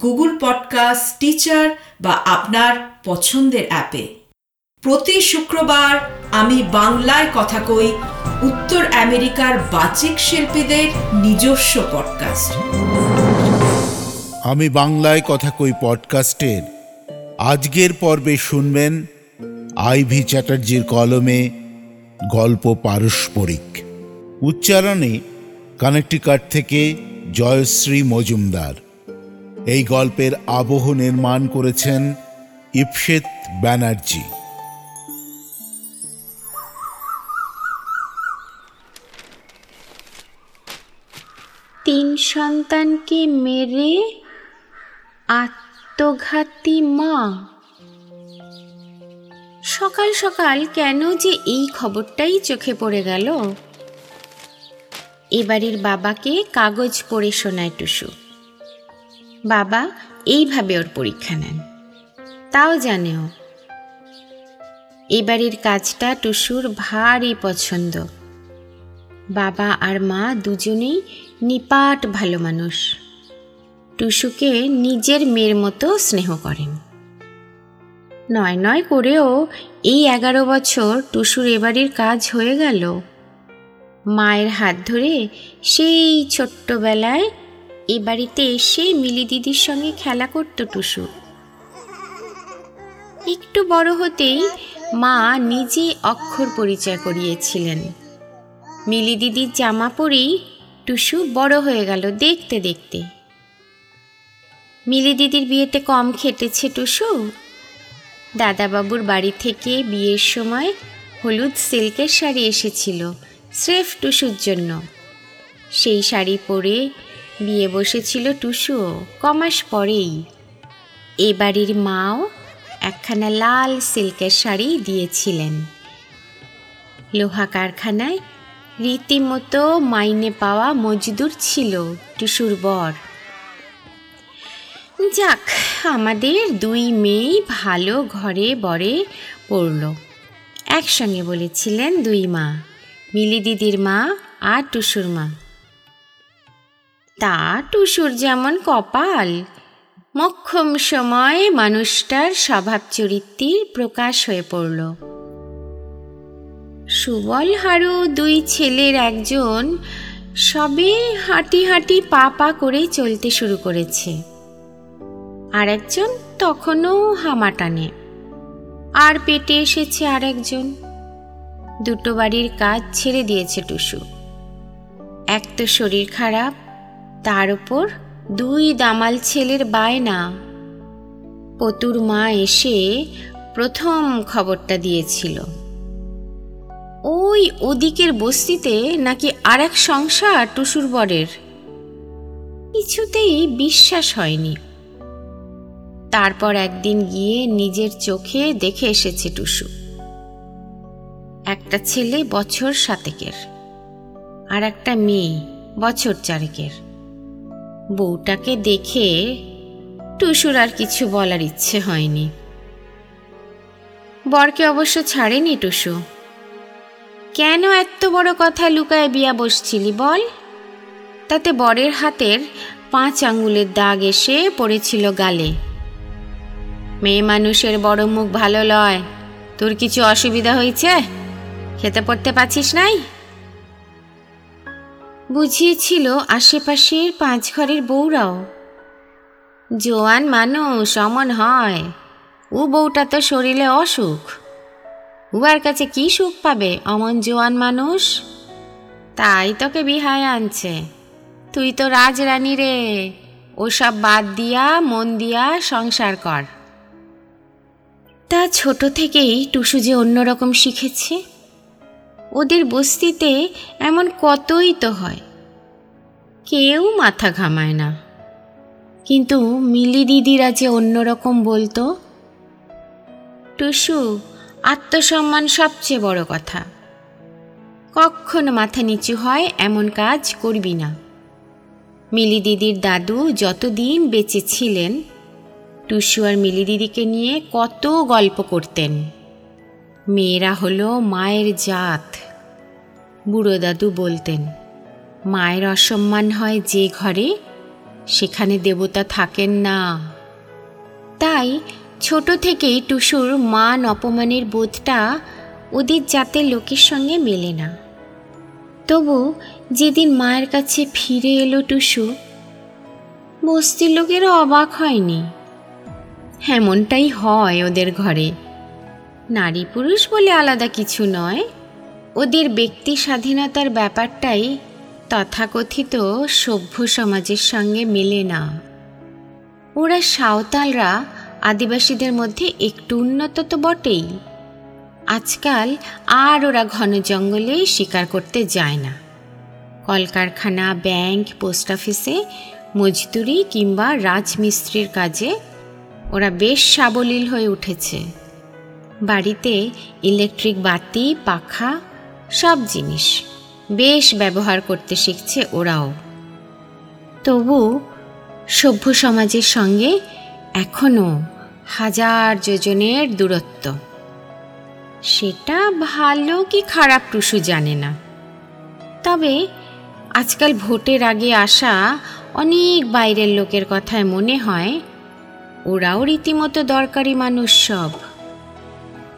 Google podcast Stitcher বা আপনার পছন্দের অ্যাপে। প্রতি শুক্রবার আমি বাংলায় কথা কই উত্তর আমেরিকার বাচিক শিল্পীদের নিজস্ব পডকাস্ট আমি বাংলায় কথা কই পডকাস্টের আজকের পর্বে শুনবেন আইভি চ্যাটার্জির কলমে গল্প পারস্পরিক। উচ্চারণে কানেকটিকাট থেকে জয়শ্রী মজুমদার। এই গল্পের আবহ নির্মাণ করেছেন ইপসেত ব্যানার্জি। তিন সন্তানকে মেরে আত্মঘাতী মা। সকাল সকাল কেন যে এই খবরটাই চোখে পড়ে গেল? এবাড়ির বাবাকে কাগজ পড়ে শোনায় টুসু। বাবা, এইভাবে ওর পরীক্ষা নেন। তাও জানে ও এবাড়ির কাজটা টুসুর ভারী পছন্দ। বাবা আর মা দুজনেই নিপাট ভালো মানুষ। টুসুকে নিজের মেয়ের মতো স্নেহ করেন। নয় নয় করেও এই এগারো বছর টুসুর এবাড়ির কাজ হয়ে গেল। মায়ের হাত ধরে সেই ছোট্টবেলায় এ বাড়িতে এসে মিলি দিদির সঙ্গে খেলা করত টুসু। একটু বড় হতেই মা নিজে অক্ষর পরিচয় করিয়েছিলেন। মিলি দিদির জামা পরেই টুসু বড় হয়ে গেল দেখতে দেখতে। মিলি দিদির বিয়েতে কম খেটেছে টুসু। দাদাবাবুর বাড়ি থেকে বিয়ের সময় হলুদ সিল্কের শাড়ি এসেছিল স্রেফ টুসুর জন্য। সেই শাড়ি পরে বিয়ে বসেছিল টুসুও কমাস পরেই। এ বাড়ির মাও একখানা লাল সিল্কের শাড়ি দিয়েছিলেন। লোহা কারখানায় রীতিমতো মাইনে পাওয়া মজদুর ছিল টুসুর বর। যাক, আমাদের দুই মেয়েই ভালো ঘরে বরে পড়ল। একসঙ্গে বলেছিলেন দুই মা মিলি দিদির মা আর টুসুর মা। তা টুসুর যেমন কপাল। মক্ষম সময়ে মানুষটার স্বভাব চরিত্রের প্রকাশ হয়ে পড়ল। সুবল হারু দুই ছেলের একজন সবে হাঁটি হাঁটি পা পা করে চলতে শুরু করেছে। আর একজন তখনও হামা টানে। আর পেটে এসেছে আর একজন দুটো বাড়ির কাজ ছেড়ে দিয়েছে টুসু। এক তো শরীর খারাপ তার উপর দুই দামাল ছেলের বায়না। পতুর মা এসে প্রথম খবরটা দিয়েছিল। ওই ওদিকের বস্তিতে নাকি আর এক সংসার টুসুর বরের। কিছুতেই বিশ্বাস হয়নি। তারপর একদিন গিয়ে নিজের চোখে দেখে এসেছে টুসু। একটা ছেলে বছর সাতেকের, আর একটা মেয়ে বছর চারেকের। বউটাকে দেখে টুসুর আর কিছু বলার ইচ্ছে হয়নি। বরকে অবশ্য ছাড়েনি টুসু। কেন এত বড় কথা লুকায় বিয়া বসছিলি বল? তাতে বরের হাতের পাঁচ আঙ্গুলের দাগ এসে পড়েছিল গালে। মেয়ে মানুষের বড় মুখ ভালো লয়। তোর কিছু অসুবিধা হয়েছে? খেতে পড়তে পারছিস নাই? বুঝিয়েছিল আশেপাশের পাঁচ ঘরের বউরাও। জোয়ান মানুষ, অমন হয়। ও বউটা তো শরীরে অসুখ। উয়ার কাছে কি সুখ পাবে, অমন জোয়ান মানুষ? তাই তোকে বিহায় আনছে। তুই তো রাজরানী রে। ওসব বাদ দিয়া, মন দিয়া সংসার কর। তা ছোট থেকেই টুসু যে অন্যরকম শিখেছে? ওদের বস্তিতে এমন কতই তো হয়। কেউ মাথা ঘামায় না। কিন্তু মিলি দিদিরা যে অন্যরকম বলতো? টুসু, আত্মসম্মান সবচেয়ে বড় কথা। কখনো মাথা নিচু হয় এমন কাজ করবি না। মিলি দিদির দাদু যতদিন বেঁচে ছিলেন, টুসু আর মিলি দিদিকে নিয়ে কত গল্প করতেন। মেয়েরা হলো মায়ের জাত। বুড়ো দাদু বলতেন, মায়ের অসম্মান হয় যে ঘরে, সেখানে দেবতা থাকেন না। তাই ছোট থেকেই টুসুর মান অপমানের বোধটা ওদের জাতের লোকের সঙ্গে মেলে না। তবু যেদিন মায়ের কাছে ফিরে এলো টুসু, বস্তির লোকেরও অবাক হয়নি। এমনটাই হয় ওদের ঘরে। নারী পুরুষ বলে আলাদা কিছু নয়। ওদের ব্যক্তি স্বাধীনতার ব্যাপারটাই তথাকথিত সভ্য সমাজের সঙ্গে মেলে না। ওরা সাঁওতালরা আদিবাসীদের মধ্যে একটু উন্নত তো বটেই। আজকাল আর ওরা ঘন জঙ্গলে শিকার করতে যায় না। কলকারখানা, ব্যাংক, পোস্ট অফিসে মজদুরি কিংবা রাজমিস্ত্রির কাজে ওরা বেশ সাবলীল হয়ে উঠেছে। বাড়িতে ইলেকট্রিক বাতি, পাখা, সব জিনিস। বেশ ব্যবহার করতে শিখছে ওরাও। তবু সভ্য সমাজের সঙ্গে এখনও হাজার যোজনের দূরত্ব। সেটা ভালো কি খারাপ টুসু জানে না। তবে আজকাল ভোটের আগে আসা অনেক বাইরের লোকের কথায় মনে হয়, ওরাও রীতিমতো দরকারি মানুষ সব।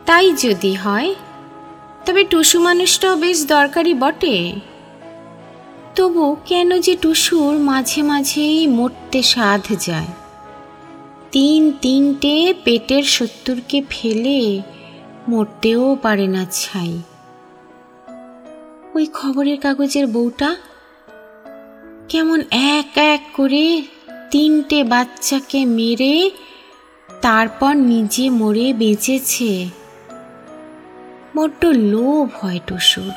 তাই যদি হয়, তবে টুসু মানুষটাও বেশ দরকারি বটে। তবু কেন যে টুসুর মাঝে মাঝেই মরতে সাধ যায়? তিন তিনটে পেটের সত্তরকে ফেলে মরতেও পারে না ছাই। ওই খবরের কাগজের বউটা কেমন এক এক করে তিনটে বাচ্চাকে মেরে তারপর নিজে মরে বেঁচেছে। বড্ড লোভ হয় টুসুর।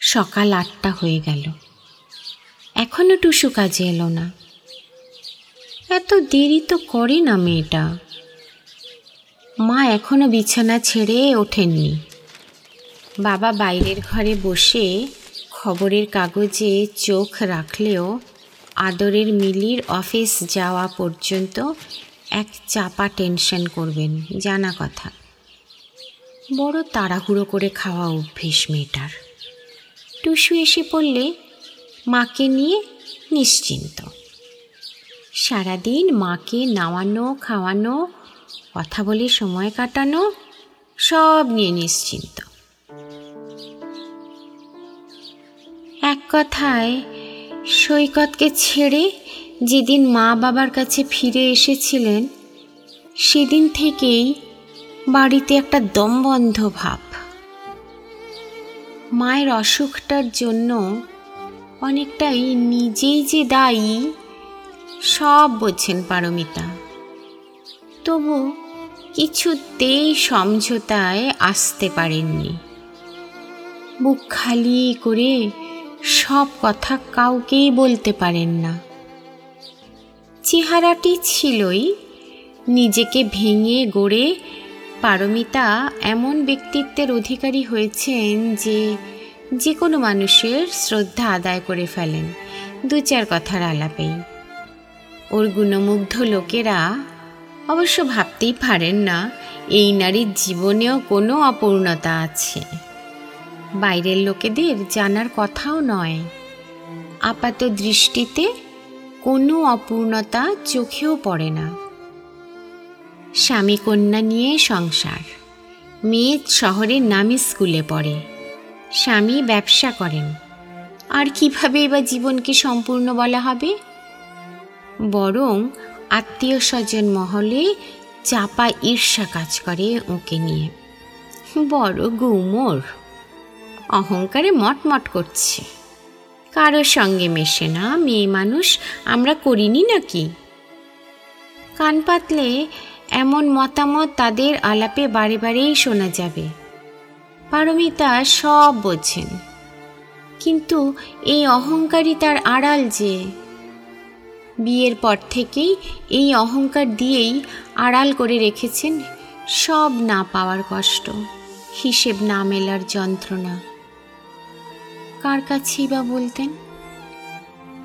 সকাল আটটা হয়ে গেল। এখনও টুসু কাজে এলো না। এত দেরি তো করে না মেয়েটা। মা এখনও বিছানা ছেড়ে ওঠেননি। বাবা বাইরের ঘরে বসে খবরের কাগজে চোখ রাখলেও আদরের মিলির অফিস যাওয়া পর্যন্ত এক চাপা টেনশন করবেন, জানা কথা। বড় তাড়াহুড়ো করে খাওয়া অভ্যেস মেয়েটার। টুসু এসে পড়লে মাকে নিয়ে নিশ্চিন্ত। সারাদিন মাকে নাওয়ানো, খাওয়ানো, কথা বলে সময় কাটানো, সব নিয়ে নিশ্চিন্ত। এক কথায় সৈকতকে ছেড়ে যেদিন মা বাবার কাছে ফিরে এসেছিলেন, সেদিন থেকেই বাড়িতে একটা দমবন্ধ ভাব। মায়ের অসুখটার জন্য অনেকটাই নিজেই যে দায়ী, সব বোঝেন পারমিতা। তবু কিছুতেই সমঝোতায় আসতে পারেননি। বুক খালি করে সব কথা কাউকেই বলতে পারেন না। চেহারাটি ছিলই নিজেকে ভেঙে গড়ে পারমিতা এমন ব্যক্তিত্বের অধিকারী হয়েছেন যে যে কোনো মানুষের শ্রদ্ধা আদায় করে ফেলেন। দু চার কথার আলাপেই। ওর গুণমুগ্ধ লোকেরা অবশ্য ভাবতেই পারেন না, এই নারীর জীবনেও কোনো অপূর্ণতা আছে। বাইরের লোকেদের জানার কথাও নয়। আপাত দৃষ্টিতে কোনো অপূর্ণতা চোখেও পড়ে না। স্বামী কন্যা নিয়ে সংসার। মেয়ে শহরের নামি স্কুলে পড়ে। স্বামী ব্যবসা করেন। আর কীভাবে এবার জীবনকে সম্পূর্ণ বলা হবে? বরং আত্মীয় স্বজন মহলে চাপা ঈর্ষা কাজ করে ওকে নিয়ে। বড় গুমোর। অহংকারে মটমট করছে। কারোর সঙ্গে মেশে না, মেয়ে মানুষ, আমরা করিনি নাকি? কান পাতলে এমন মতামত তাদের আলাপে বারে বারেই শোনা যাবে। পারমিতা সব বোঝেন। কিন্তু এই অহংকারই তার আড়াল যে। বিয়ের পর থেকেই এই অহংকার দিয়েই আড়াল করে রেখেছেন সব না পাওয়ার কষ্ট, হিসেব না মেলার যন্ত্রণা। কার কাছেই বা বলতেন?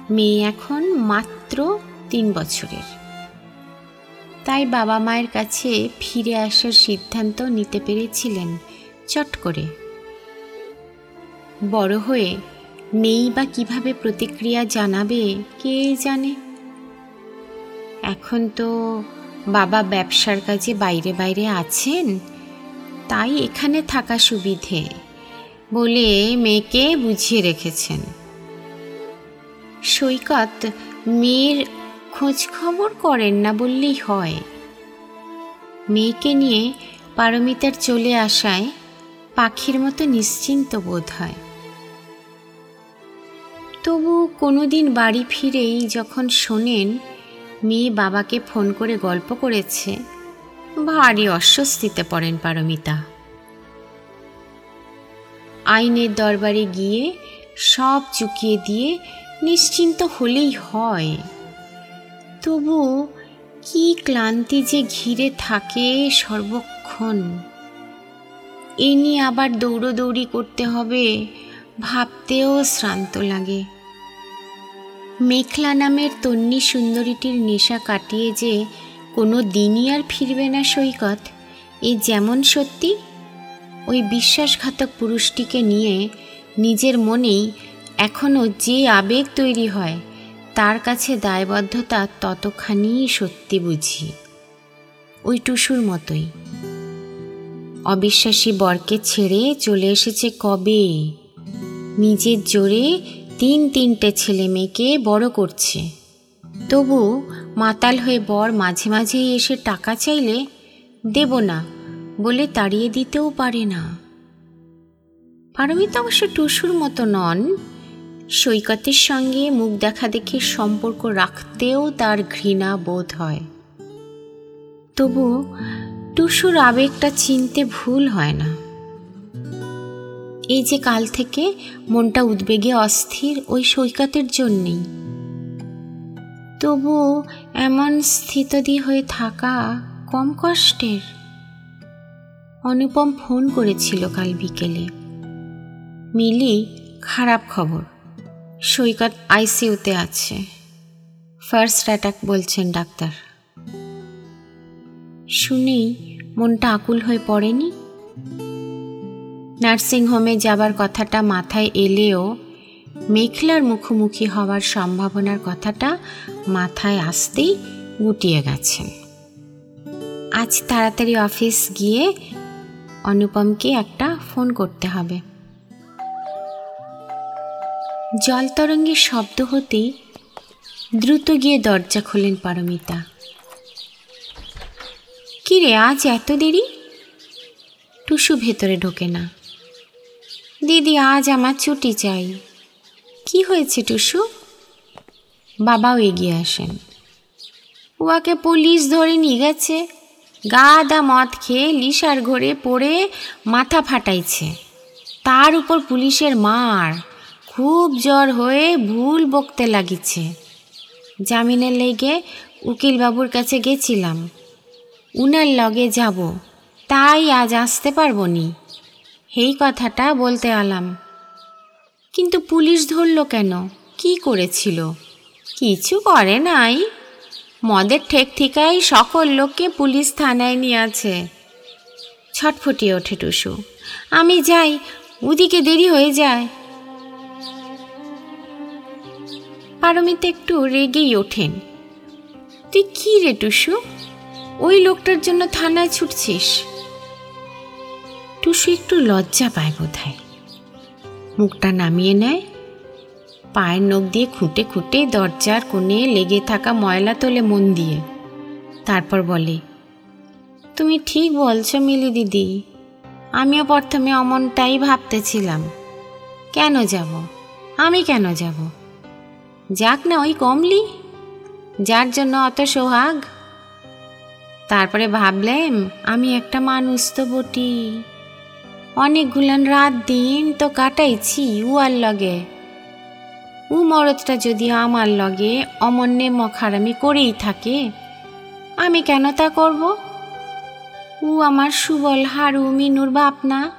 মেয়ে এখন মাত্র তিন বছরের। তাই বাবা মায়ের কাছে ফিরে আসার সিদ্ধান্ত নিতে পেরেছিলেন চট করে। বড় হয়ে মেয়েই বা কীভাবে প্রতিক্রিয়া জানাবে, কে জানে? এখন তো বাবা ব্যবসার কাজে বাইরে বাইরে আছেন, তাই এখানে থাকা সুবিধে। বলে মেয়েকে বুঝিয়ে রেখেছেন। সৈকত, মেয়ের খোঁজ খবর করেন না বললেই হয়। মেয়েকে নিয়ে পারমিতার চলে আসায় পাখির মতো নিশ্চিন্ত বোধ হয়। তবু কোনোদিন বাড়ি ফিরেই যখন শোনেন মেয়ে বাবাকে ফোন করে গল্প করেছে, ভারী অস্বস্তিতে পড়েন পারমিতা। আইনের দরবারে গিয়ে সব চুকিয়ে দিয়ে নিশ্চিন্ত হলেই হয়। তবু কি ক্লান্তি যে ঘিরে থাকে সর্বক্ষণ। এ নিয়ে আবার দৌড়োদৌড়ি করতে হবে ভাবতেও শ্রান্ত লাগে। মেখলা নামের তন্নি সুন্দরীটির নেশা কাটিয়ে যে কোনো দিনই আর ফিরবে না সৈকত, এ যেমন সত্যি ওই বিশ্বাসঘাতক পুরুষটিকে নিয়ে নিজের মনেই এখনও যে আবেগ তৈরি হয়, তার কাছে দায়বদ্ধতা ততখানি সত্যি বুঝি। ওই টুসুর মতোই। অবিশ্বাসী বরকে ছেড়ে চলে এসেছে কবে? নিজের জোরে তিন তিনটে ছেলে মেয়েকে বড় করছে। তবু মাতাল হয়ে বর মাঝে মাঝেই এসে টাকা চাইলে দেব না। বলে তাড়িয়ে দিতেও পারে না। পারমিতা অবশ্য টুসুর মতো নন। সৈকতের সঙ্গে মুখ দেখা দেখে সম্পর্ক রাখতেও তার ঘৃণা বোধ হয়। তবু টুসুর আবেগটা চিনতে ভুল হয় না। এই যে কাল থেকে মনটা উদ্বেগে অস্থির, ওই সৈকতের জন্যেই। তবু এমন স্থিতদি হয়ে থাকা কম কষ্টের। অনুপম ফোন করেছিল কাল বিকেলে। মিলি, খারাপ খবর। সৈকত আইসিইউতে আছে। ফার্স্ট অ্যাটাক বলছেন ডাক্তার। শুনেই মনটা আকুল হয়ে পড়েনি। নার্সিংহোমে যাবার কথাটা মাথায় এলেও মেঘলার মুখোমুখি হওয়ার সম্ভাবনার কথাটা মাথায় আসতেই গুটিয়ে গেছেন আজ তাড়াতাড়ি অফিস গিয়ে অনুপমকে একটা ফোন করতে হবে। জলতরঙ্গের শব্দ হতেই দ্রুত গিয়ে দরজা খোলেন পারমিতা। কিরে আজ এত দেরি? টুসু ভেতরে ঢোকে না। দিদি, আজ আমার ছুটি চাই। কি হয়েছে টুসু? বাবাও এগিয়ে আসেন। উয়াকে পুলিশ ধরে নিয়ে গেছে। গাদা মদ খেয়ে লিসার ঘরে পড়ে মাথা ফাটাইছে। তার উপর পুলিশের মার। খুব জ্বর হয়ে ভুল বকতে লাগিছে। জামিনের লেগে উকিলবাবুর কাছে গেছিলাম। উনার লগে যাব, তাই আজ আসতে পারব নি। এই কথাটা বলতে আলাম। কিন্তু পুলিশ ধরলো কেন? কি করেছিল? কিছু করে নাই। মদের ঠেক ঠিকাই সকল লোককে পুলিশ থানায় নিয়ে আছে। ছটফটিয়ে ওঠে টুসু। আমি যাই, ওদিকে দেরি হয়ে যায়। পারমিতা একটু রেগেই ওঠেন। তুই কি রে টুসু? ওই লোকটার জন্য থানায় ছুটছিস? টুসু একটু লজ্জা পায় বোধহয়। মুখটা নামিয়ে নেয়। পায়ের নখ দিয়ে খুঁটে খুঁটে দরজার কোণে লেগে থাকা ময়লা তোলে মন দিয়ে। তারপর বলে, তুমি ঠিক বলছো মিলি দিদি। আমিও প্রথমে অমনটাই ভাবতেছিলাম। কেন যাব? আমি কেন যাব? যাক না ওই কমলি, যার জন্য অত সোহাগ। তারপরে ভাবলেম, আমি একটা মানুষ তো বটি অনেকগুলান রাত দিন তো কাটাইছি উয়ার লগে। উ মরদটা যদি আমার লগে অমন্যে মখারামি করেই থাকে, আমি কেন তা করব? উ আমার সুবল হারু মিনুর বাপ না,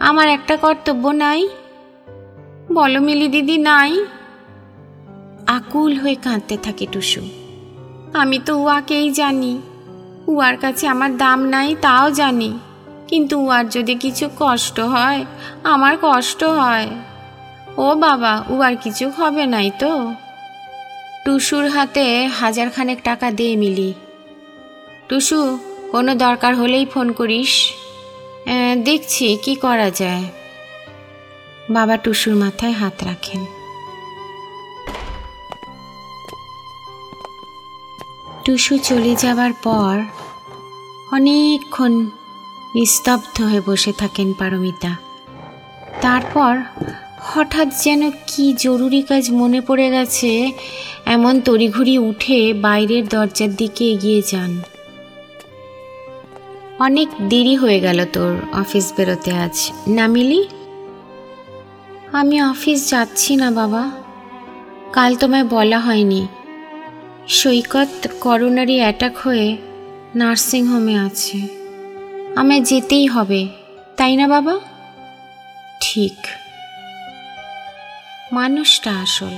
আমার একটা কর্তব্য নাই। বলো মিলি দিদি, নাই। আকুল হয়ে কাঁদতে থাকে টুসু। আমি তো উয়াকেই জানি উয়ার কাছে আমার দাম নাই তাও জানি। কিন্তু উয়ার যদি কিছু কষ্ট হয়, আমার কষ্ট হয়। ও বাবা, ও আর কিছু হবে নাই তো? টুসুর হাতে হাজার খানেক টাকা দে মিলি। টুসু, কোনো দরকার হলেই ফোন করিস। দেখছি, কি করা যায়। বাবা টুসুর মাথায় হাত রাখেন। টুসু চলে যাবার পর অনেকক্ষণ নিস্তব্ধ হয়ে বসে থাকেন পারমিতা। তারপর হঠাৎ যেন কি জরুরি কাজ মনে পড়ে গেছে। এমন তড়িঘড়ি উঠে বাইরের দরজার দিকে এগিয়ে যান। অনেক দেরি হয়ে গেল তোর অফিস বেরোতে আজ, না মিলি? আমি অফিস যাচ্ছি না বাবা। কাল তোমায় বলা হয়নি। সৈকত করোনারি অ্যাটাক হয়ে নার্সিংহোমে আছে। আমায় যেতেই হবে, তাই না বাবা? ঠিক। মানুষটা আসল।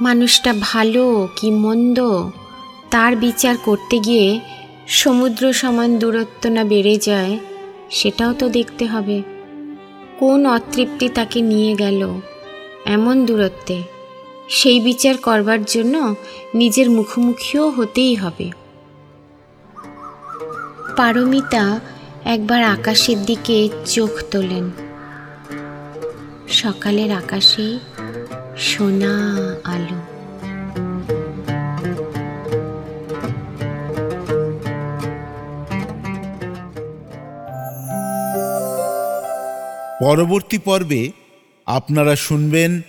মানুষটা ভালো কি মন্দ, তার বিচার করতে গিয়ে সমুদ্র সমান দূরত্ব না বেড়ে যায়, সেটাও তো দেখতে হবে। কোন অতৃপ্তি তাকে নিয়ে গেল এমন দূরত্বে? সেই বিচার করবার জন্য নিজের মুখোমুখিও হতেই হবে। পারমিতা একবার আকাশের দিকে চোখ তোলেন। সকালের আকাশে সোনা আলো। পরবর্তী পর্বে আপনারা শুনবেন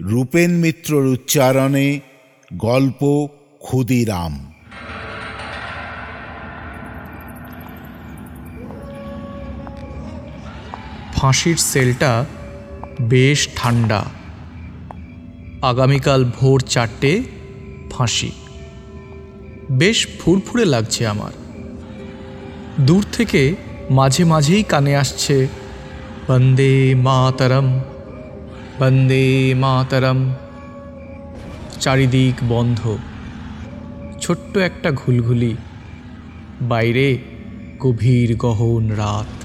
রূপেন মিত্রর উচ্চারণে গল্প ক্ষুদিরাম। ফাঁসির সেলটা বেশ ঠান্ডা। আগামীকাল ভোর চারটে ফাঁসি। বেশ ফুরফুরে লাগছে আমার। দূর থেকে মাঝে মাঝেই কানে আসছে, বন্দে মাতরম বন্দে মাতরম। চারিদিক বন্ধ। ছোট্ট একটা ঘুলঘুলি। বাইরে গভীর গহন রাত।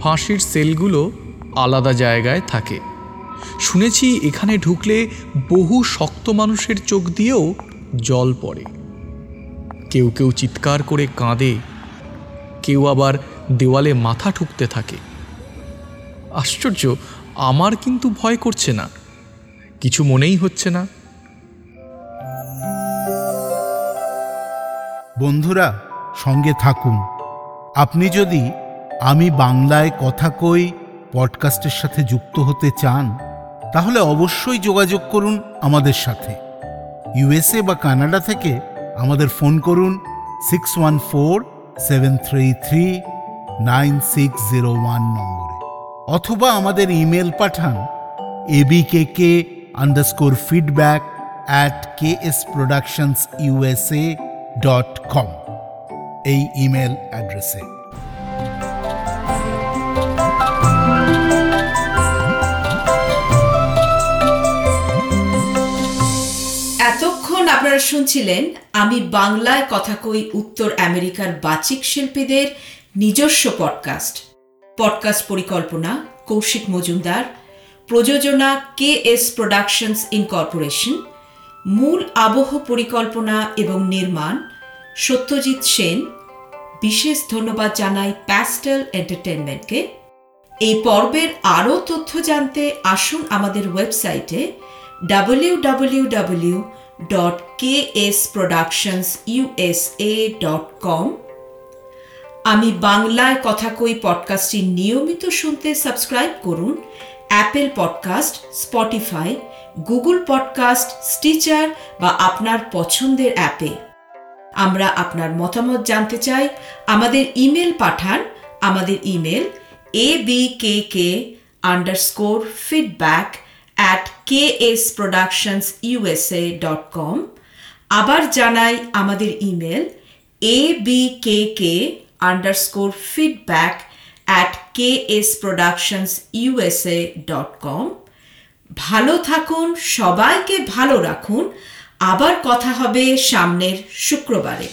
ফাঁসির সেলগুলো আলাদা জায়গায় থাকে। শুনেছি এখানে ঢুকলে বহু শক্ত মানুষের চোখ দিয়েও জল পড়ে। কেউ কেউ চিৎকার করে কাঁদে, কেউ আবার দেওয়ালে মাথা ঠুকতে থাকে। আশ্চর্য, আমার কিন্তু ভয় করছে না, কিছু মনেই হচ্ছে না। বন্ধুরা, সঙ্গে থাকুন। আপনি যদি আমি বাংলায় কথা কই, পডকাস্টের সাথে যুক্ত হতে চান তাহলে অবশ্যই যোগাযোগ করুন আমাদের সাথে। ইউএসএ বা কানাডা থেকে আমাদের ফোন করুন six one four seven three three nine six zero one নম্বরে। অথবা আমাদের email Pathaan ABKK underscore feedback at K S productions USA dot com এই ইমেল অ্যাড্রেসে। আপনারা শুনছিলেন আমি বাংলায় কথা কই উত্তর আমেরিকার বাচিক শিল্পীদের নিজস্ব পডকাস্ট পডকাস্ট পরিকল্পনা, কৌশিক মজুমদার, প্রযোজনা কে এস প্রোডাকশনস ইনকর্পোরেশন মূল আবহ পরিকল্পনা এবং নির্মাণ সত্যজিৎ সেন। বিশেষ ধন্যবাদ জানাই প্যাস্টেল এন্টারটেনমেন্টকে এই পর্বের আরও তথ্য জানতে আসুন আমাদের ওয়েবসাইটে www.ksproductionsusa.com আমি বাংলায় কথা কই পডকাস্টটি নিয়মিত শুনতে সাবস্ক্রাইব করুন Apple podcast Spotify Google podcast Stitcher বা আপনার পছন্দের অ্যাপে আমরা আপনার মতামত জানতে চাই, আমাদের ইমেল পাঠান, আমাদের email A B K K underscore feedback at K S productions USA dot com আবার জানাই আমাদের email A B K K underscore feedback at K S productions USA dot com ভালো থাকুন, সবাইকে ভালো রাখুন। আবার কথা হবে সামনের শুক্রবারে।